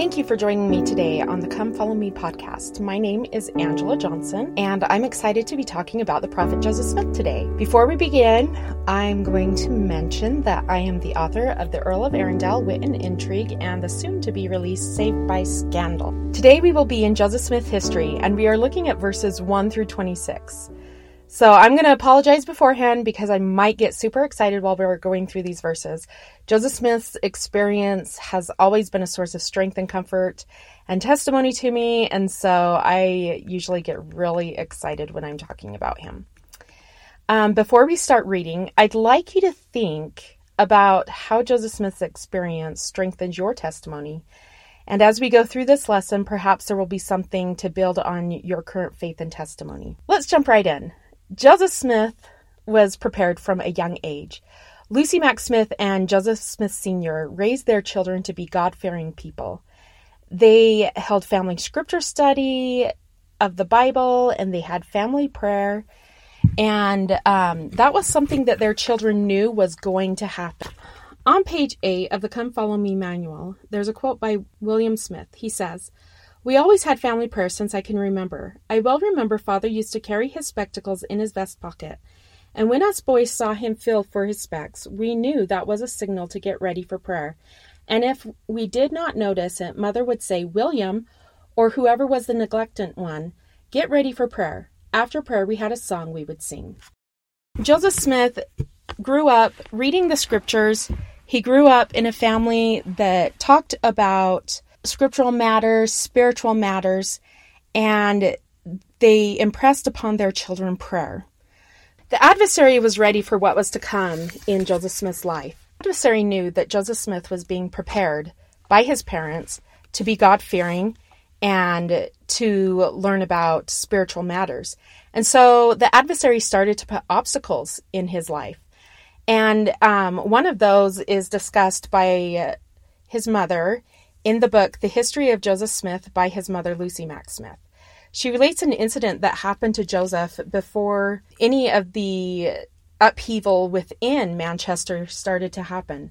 Thank you for joining me today on the Come Follow Me podcast. My name is Angela Johnson, and I'm excited to be talking about the prophet Joseph Smith today. Before we begin, I'm going to mention that I am the author of the Earl of Arundel Wit and Intrigue and the soon to be released Saved by Scandal. Today we will be in Joseph Smith history, and we are looking at verses 1 through 26. So I'm going to apologize beforehand because I might get super excited while we're going through these verses. Joseph Smith's experience has always been a source of strength and comfort and testimony to me, and so I usually get really excited when I'm talking about him. Um, before we start reading, I'd like you to think about how Joseph Smith's experience strengthens your testimony. And as we go through this lesson, perhaps there will be something to build on your current faith and testimony. Let's jump right in. Joseph Smith was prepared from a young age. Lucy Mack Smith and Joseph Smith Sr. raised their children to be God fearing people. They held family scripture study of the Bible and they had family prayer. And um, that was something that their children knew was going to happen. On page 8 of the Come Follow Me manual, there's a quote by William Smith. He says, we always had family prayer since I can remember. I well remember father used to carry his spectacles in his vest pocket, and when us boys saw him feel for his specs, we knew that was a signal to get ready for prayer. And if we did not notice it, mother would say, William, or whoever was the neglectant one, get ready for prayer. After prayer, we had a song we would sing. Joseph Smith grew up reading the scriptures. He grew up in a family that talked about scriptural matters, spiritual matters, and they impressed upon their children prayer. The adversary was ready for what was to come in Joseph Smith's life. The adversary knew that Joseph Smith was being prepared by his parents to be God fearing and to learn about spiritual matters. And so the adversary started to put obstacles in his life. And um, one of those is discussed by his mother in the book The History of Joseph Smith by his mother, Lucy Mack Smith. She relates an incident that happened to Joseph before any of the upheaval within Manchester started to happen.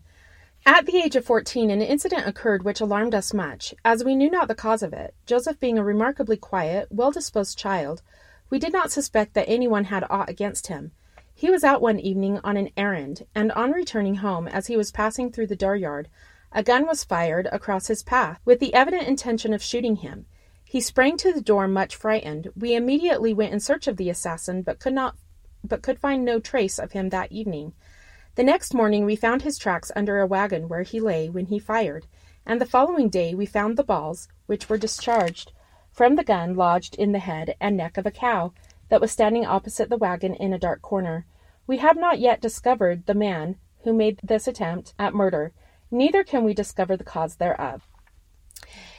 At the age of 14, an incident occurred which alarmed us much, as we knew not the cause of it. Joseph being a remarkably quiet, well disposed child, we did not suspect that anyone had aught against him. He was out one evening on an errand, and on returning home, as he was passing through the dooryard, a gun was fired across his path, with the evident intention of shooting him. He sprang to the door much frightened. We immediately went in search of the assassin, but could not but could find no trace of him that evening. The next morning we found his tracks under a wagon where he lay when he fired, and the following day we found the balls, which were discharged from the gun, lodged in the head and neck of a cow that was standing opposite the wagon in a dark corner. We have not yet discovered the man who made this attempt at murder neither can we discover the cause thereof.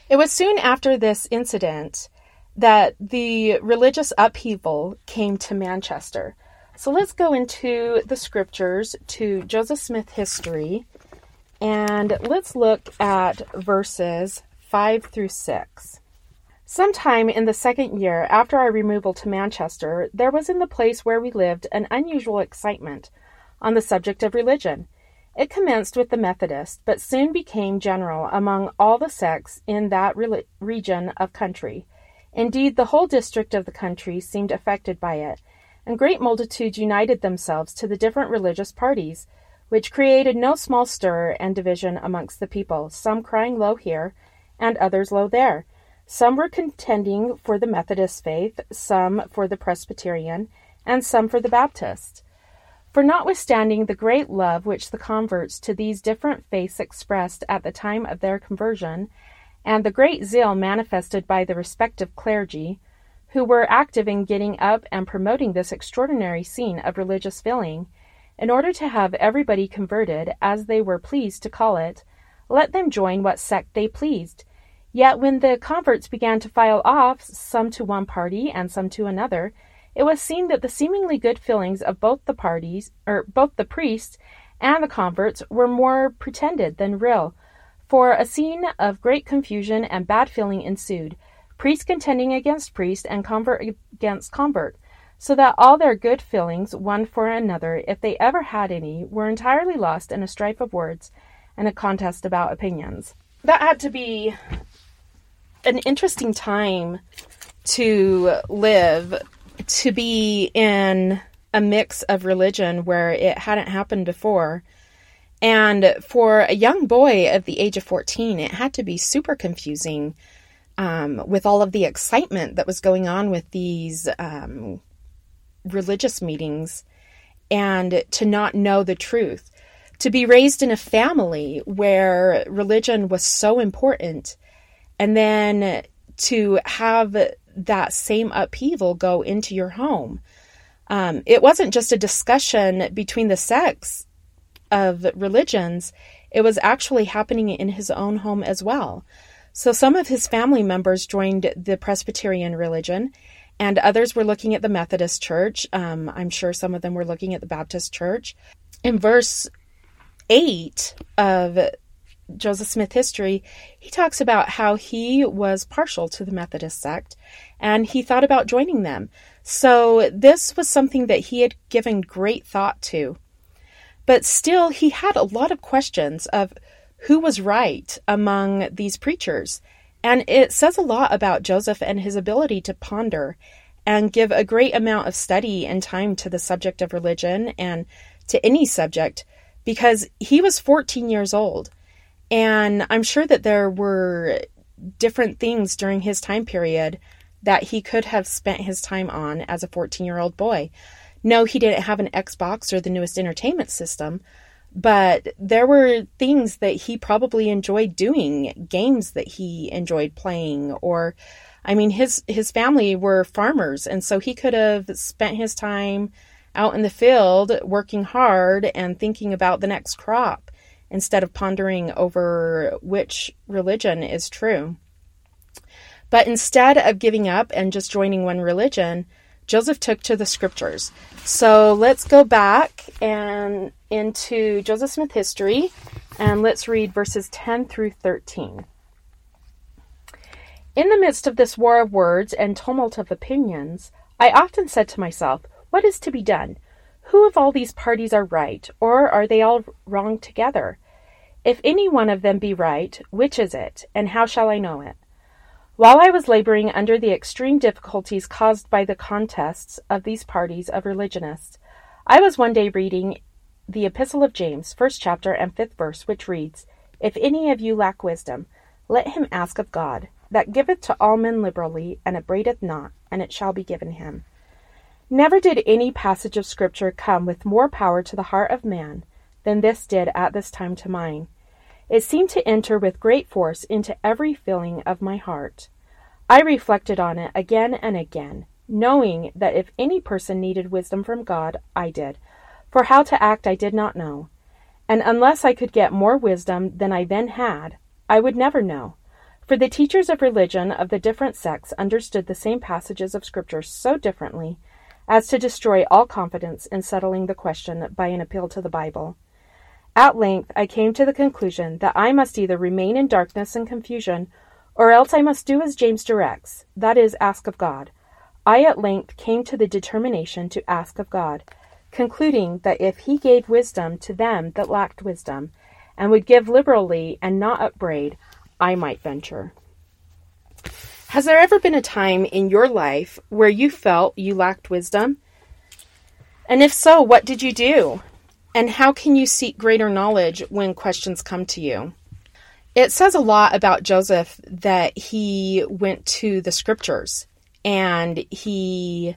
It was soon after this incident that the religious upheaval came to Manchester. So let's go into the scriptures to Joseph Smith history and let's look at verses 5 through 6. Sometime in the second year after our removal to Manchester, there was in the place where we lived an unusual excitement on the subject of religion. It commenced with the Methodists, but soon became general among all the sects in that re- region of country. Indeed, the whole district of the country seemed affected by it, and great multitudes united themselves to the different religious parties, which created no small stir and division amongst the people, some crying lo here, and others lo there. Some were contending for the Methodist faith, some for the Presbyterian, and some for the Baptist. For notwithstanding the great love which the converts to these different faiths expressed at the time of their conversion, and the great zeal manifested by the respective clergy, who were active in getting up and promoting this extraordinary scene of religious feeling, in order to have everybody converted, as they were pleased to call it, let them join what sect they pleased. Yet when the converts began to file off, some to one party and some to another, it was seen that the seemingly good feelings of both the parties, or both the priests and the converts, were more pretended than real, for a scene of great confusion and bad feeling ensued, priest contending against priest and convert against convert, so that all their good feelings, one for another, if they ever had any, were entirely lost in a strife of words and a contest about opinions. That had to be an interesting time to live, to be in a mix of religion where it hadn't happened before. And for a young boy of the age of 14, it had to be super confusing um, with all of the excitement that was going on with these um, religious meetings and to not know the truth. To be raised in a family where religion was so important and then to have that same upheaval go into your home. Um, it wasn't just a discussion between the sects of religions, it was actually happening in his own home as well. So some of his family members joined the Presbyterian religion, and others were looking at the Methodist Church. Um, I'm sure some of them were looking at the Baptist Church. In verse 8 of Joseph Smith history, he talks about how he was partial to the Methodist sect and he thought about joining them. So this was something that he had given great thought to. But still, he had a lot of questions of who was right among these preachers. And it says a lot about Joseph and his ability to ponder and give a great amount of study and time to the subject of religion and to any subject because he was 14 years old. And I'm sure that there were different things during his time period that he could have spent his time on as a 14 year old boy. No, he didn't have an Xbox or the newest entertainment system, but there were things that he probably enjoyed doing, games that he enjoyed playing or I mean his his family were farmers and so he could have spent his time out in the field working hard and thinking about the next crop instead of pondering over which religion is true. But instead of giving up and just joining one religion, Joseph took to the scriptures. So let's go back and into Joseph Smith history and let's read verses 10 through 13. In the midst of this war of words and tumult of opinions, I often said to myself, What is to be done? Who of all these parties are right, or are they all wrong together? If any one of them be right, which is it, and how shall I know it? While I was laboring under the extreme difficulties caused by the contests of these parties of religionists, I was one day reading the Epistle of James, first chapter and fifth verse, which reads, If any of you lack wisdom, let him ask of God, that giveth to all men liberally, and upbraideth not, and it shall be given him. Never did any passage of Scripture come with more power to the heart of man than this did at this time to mine. It seemed to enter with great force into every feeling of my heart. I reflected on it again and again, knowing that if any person needed wisdom from God, I did, for how to act I did not know. And unless I could get more wisdom than I then had, I would never know. For the teachers of religion of the different sects understood the same passages of Scripture so differently as to destroy all confidence in settling the question by an appeal to the Bible. At length I came to the conclusion that I must either remain in darkness and confusion, or else I must do as James directs, that is, ask of God. I at length came to the determination to ask of God, concluding that if he gave wisdom to them that lacked wisdom, and would give liberally and not upbraid, I might venture. Has there ever been a time in your life where you felt you lacked wisdom? And if so, what did you do? And how can you seek greater knowledge when questions come to you? It says a lot about Joseph that he went to the scriptures and he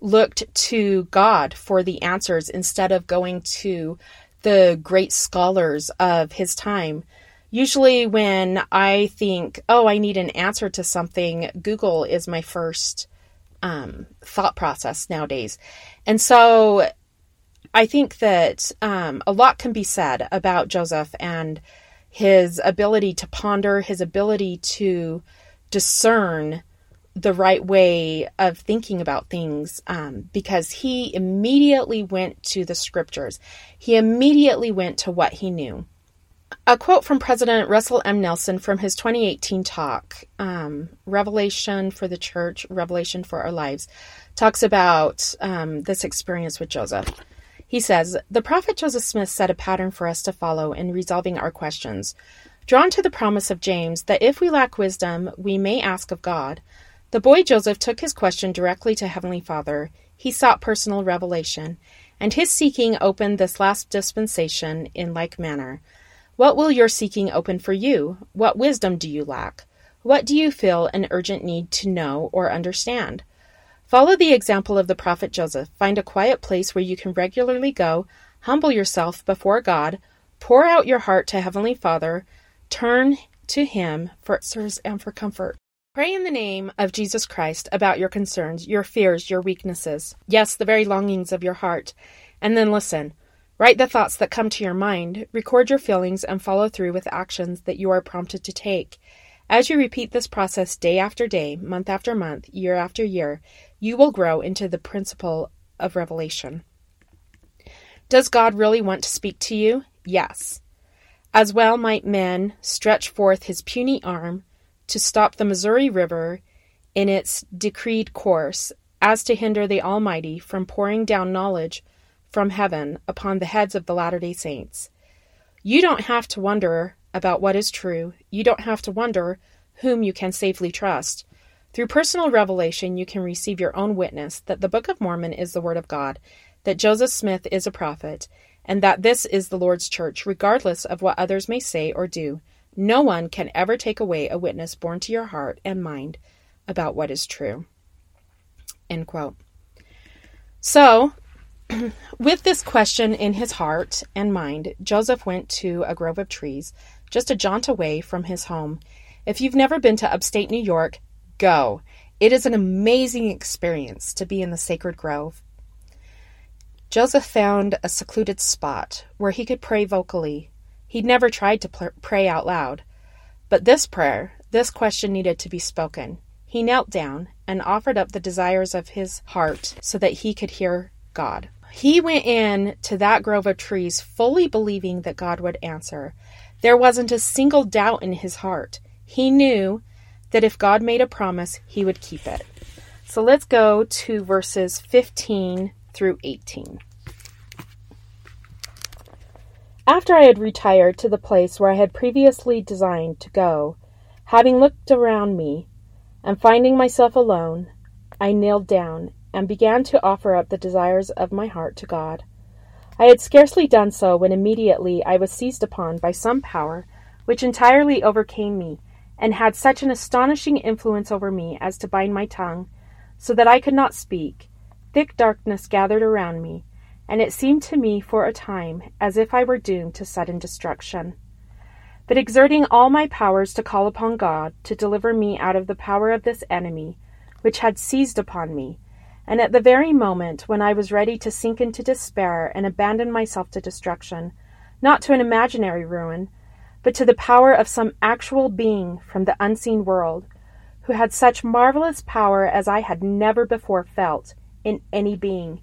looked to God for the answers instead of going to the great scholars of his time. Usually, when I think, oh, I need an answer to something, Google is my first um, thought process nowadays. And so I think that um, a lot can be said about Joseph and his ability to ponder, his ability to discern the right way of thinking about things um, because he immediately went to the scriptures. He immediately went to what he knew. A quote from President Russell M. Nelson from his 2018 talk, um, Revelation for the Church, Revelation for Our Lives, talks about um, this experience with Joseph. He says, The prophet Joseph Smith set a pattern for us to follow in resolving our questions. Drawn to the promise of James that if we lack wisdom, we may ask of God, the boy Joseph took his question directly to Heavenly Father. He sought personal revelation, and his seeking opened this last dispensation in like manner. What will your seeking open for you? What wisdom do you lack? What do you feel an urgent need to know or understand? Follow the example of the prophet Joseph. Find a quiet place where you can regularly go, humble yourself before God, pour out your heart to Heavenly Father, turn to Him for answers and for comfort. Pray in the name of Jesus Christ about your concerns, your fears, your weaknesses, yes, the very longings of your heart, and then listen. Write the thoughts that come to your mind, record your feelings, and follow through with actions that you are prompted to take. As you repeat this process day after day, month after month, year after year, you will grow into the principle of revelation. Does God really want to speak to you? Yes. As well might men stretch forth his puny arm to stop the Missouri River in its decreed course, as to hinder the Almighty from pouring down knowledge from heaven upon the heads of the Latter day Saints. You don't have to wonder about what is true. You don't have to wonder whom you can safely trust. Through personal revelation, you can receive your own witness that the Book of Mormon is the Word of God, that Joseph Smith is a prophet, and that this is the Lord's church, regardless of what others may say or do. No one can ever take away a witness born to your heart and mind about what is true. End quote. So, with this question in his heart and mind, Joseph went to a grove of trees just a jaunt away from his home. If you've never been to upstate New York, go. It is an amazing experience to be in the sacred grove. Joseph found a secluded spot where he could pray vocally. He'd never tried to pray out loud. But this prayer, this question needed to be spoken. He knelt down and offered up the desires of his heart so that he could hear God. He went in to that grove of trees fully believing that God would answer. There wasn't a single doubt in his heart. He knew that if God made a promise, he would keep it. So let's go to verses 15 through 18. After I had retired to the place where I had previously designed to go, having looked around me, and finding myself alone, I kneeled down and began to offer up the desires of my heart to God. I had scarcely done so when immediately I was seized upon by some power which entirely overcame me, and had such an astonishing influence over me as to bind my tongue, so that I could not speak. Thick darkness gathered around me, and it seemed to me for a time as if I were doomed to sudden destruction. But exerting all my powers to call upon God to deliver me out of the power of this enemy, which had seized upon me, and at the very moment when I was ready to sink into despair and abandon myself to destruction, not to an imaginary ruin, but to the power of some actual being from the unseen world, who had such marvelous power as I had never before felt in any being.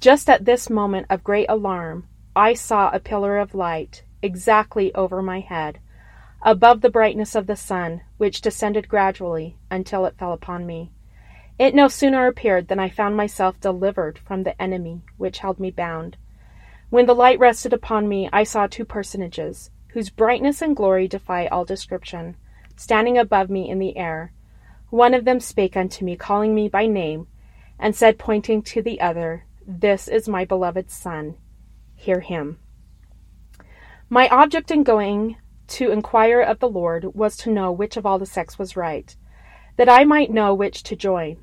Just at this moment of great alarm, I saw a pillar of light exactly over my head, above the brightness of the sun, which descended gradually until it fell upon me. It no sooner appeared than I found myself delivered from the enemy which held me bound. When the light rested upon me, I saw two personages, whose brightness and glory defy all description, standing above me in the air. One of them spake unto me, calling me by name, and said, pointing to the other, This is my beloved Son. Hear him. My object in going to inquire of the Lord was to know which of all the sects was right, that I might know which to join.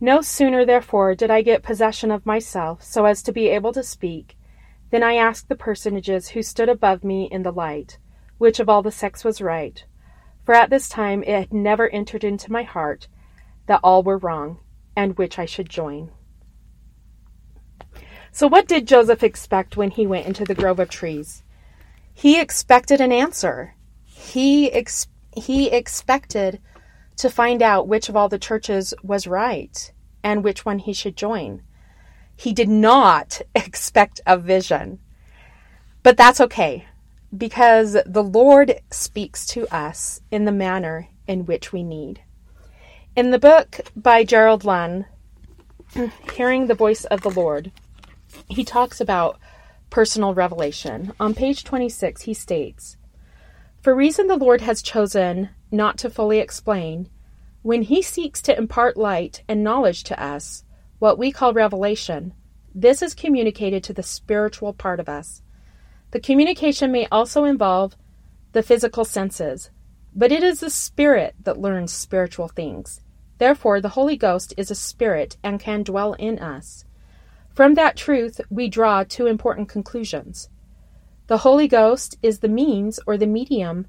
No sooner, therefore, did I get possession of myself, so as to be able to speak, than I asked the personages who stood above me in the light, which of all the sects was right, for at this time it had never entered into my heart that all were wrong, and which I should join. So, what did Joseph expect when he went into the grove of trees? He expected an answer. He ex- he expected to find out which of all the churches was right and which one he should join. He did not expect a vision. But that's okay because the Lord speaks to us in the manner in which we need. In the book by Gerald Lund, Hearing the Voice of the Lord, he talks about personal revelation. On page 26, he states, For reason the Lord has chosen not to fully explain, when he seeks to impart light and knowledge to us, what we call revelation, this is communicated to the spiritual part of us. The communication may also involve the physical senses, but it is the spirit that learns spiritual things. Therefore, the Holy Ghost is a spirit and can dwell in us. From that truth, we draw two important conclusions. The Holy Ghost is the means or the medium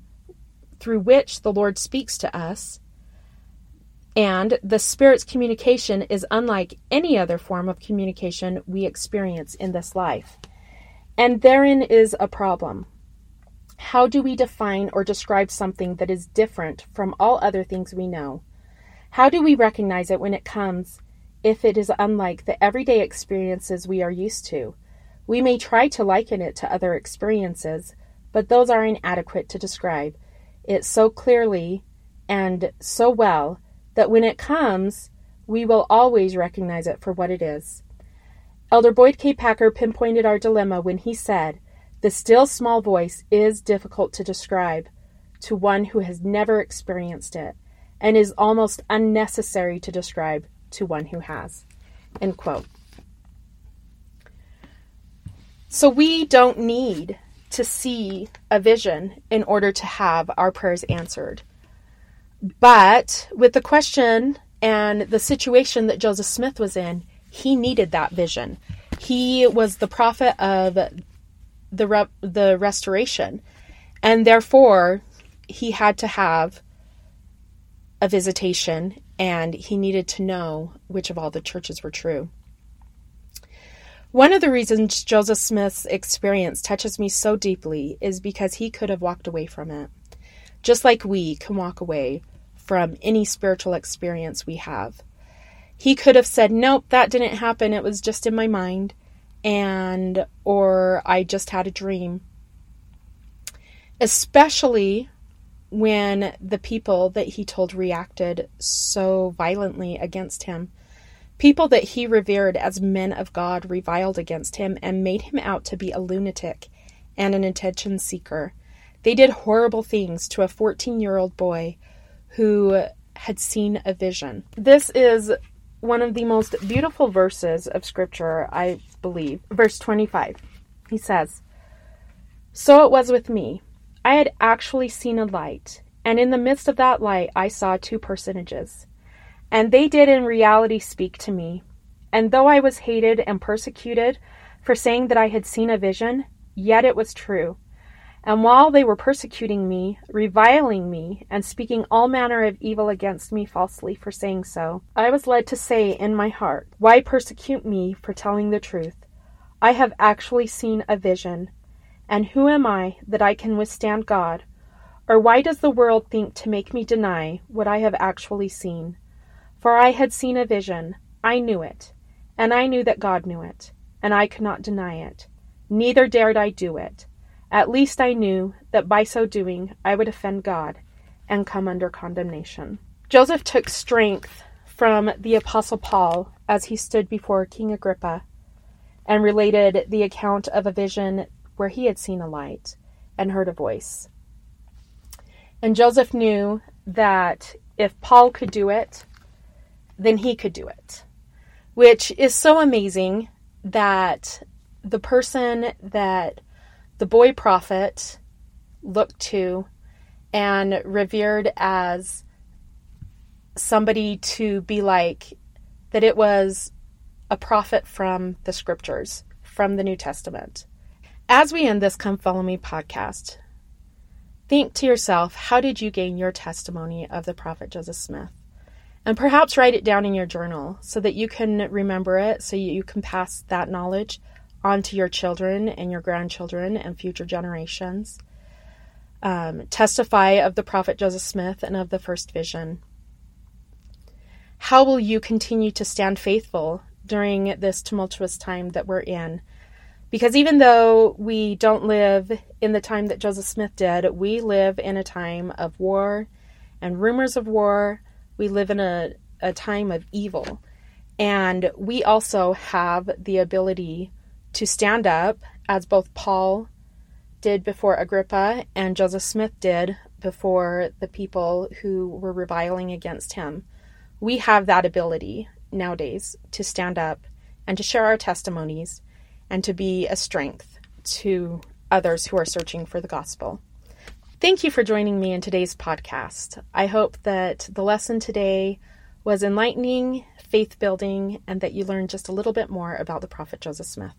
through which the Lord speaks to us, and the Spirit's communication is unlike any other form of communication we experience in this life. And therein is a problem. How do we define or describe something that is different from all other things we know? How do we recognize it when it comes if it is unlike the everyday experiences we are used to? We may try to liken it to other experiences, but those are inadequate to describe it so clearly and so well that when it comes, we will always recognize it for what it is. Elder Boyd K. Packer pinpointed our dilemma when he said, The still small voice is difficult to describe to one who has never experienced it and is almost unnecessary to describe to one who has. End quote. So we don't need to see a vision in order to have our prayers answered. But with the question and the situation that Joseph Smith was in, he needed that vision. He was the prophet of the re- the restoration, and therefore he had to have a visitation, and he needed to know which of all the churches were true. One of the reasons Joseph Smith's experience touches me so deeply is because he could have walked away from it, just like we can walk away from any spiritual experience we have. He could have said, Nope, that didn't happen. It was just in my mind. And, or I just had a dream. Especially when the people that he told reacted so violently against him. People that he revered as men of God reviled against him and made him out to be a lunatic and an attention seeker. They did horrible things to a 14 year old boy who had seen a vision. This is one of the most beautiful verses of Scripture, I believe. Verse 25. He says, So it was with me. I had actually seen a light, and in the midst of that light I saw two personages. And they did in reality speak to me. And though I was hated and persecuted for saying that I had seen a vision, yet it was true. And while they were persecuting me, reviling me, and speaking all manner of evil against me falsely for saying so, I was led to say in my heart, Why persecute me for telling the truth? I have actually seen a vision. And who am I that I can withstand God? Or why does the world think to make me deny what I have actually seen? For I had seen a vision, I knew it, and I knew that God knew it, and I could not deny it, neither dared I do it. At least I knew that by so doing I would offend God and come under condemnation. Joseph took strength from the Apostle Paul as he stood before King Agrippa and related the account of a vision where he had seen a light and heard a voice. And Joseph knew that if Paul could do it, then he could do it, which is so amazing that the person that the boy prophet looked to and revered as somebody to be like that it was a prophet from the scriptures, from the New Testament. As we end this Come Follow Me podcast, think to yourself how did you gain your testimony of the prophet Joseph Smith? And perhaps write it down in your journal so that you can remember it, so you can pass that knowledge on to your children and your grandchildren and future generations. Um, testify of the prophet Joseph Smith and of the first vision. How will you continue to stand faithful during this tumultuous time that we're in? Because even though we don't live in the time that Joseph Smith did, we live in a time of war and rumors of war. We live in a, a time of evil. And we also have the ability to stand up, as both Paul did before Agrippa and Joseph Smith did before the people who were reviling against him. We have that ability nowadays to stand up and to share our testimonies and to be a strength to others who are searching for the gospel. Thank you for joining me in today's podcast. I hope that the lesson today was enlightening, faith building, and that you learned just a little bit more about the prophet Joseph Smith.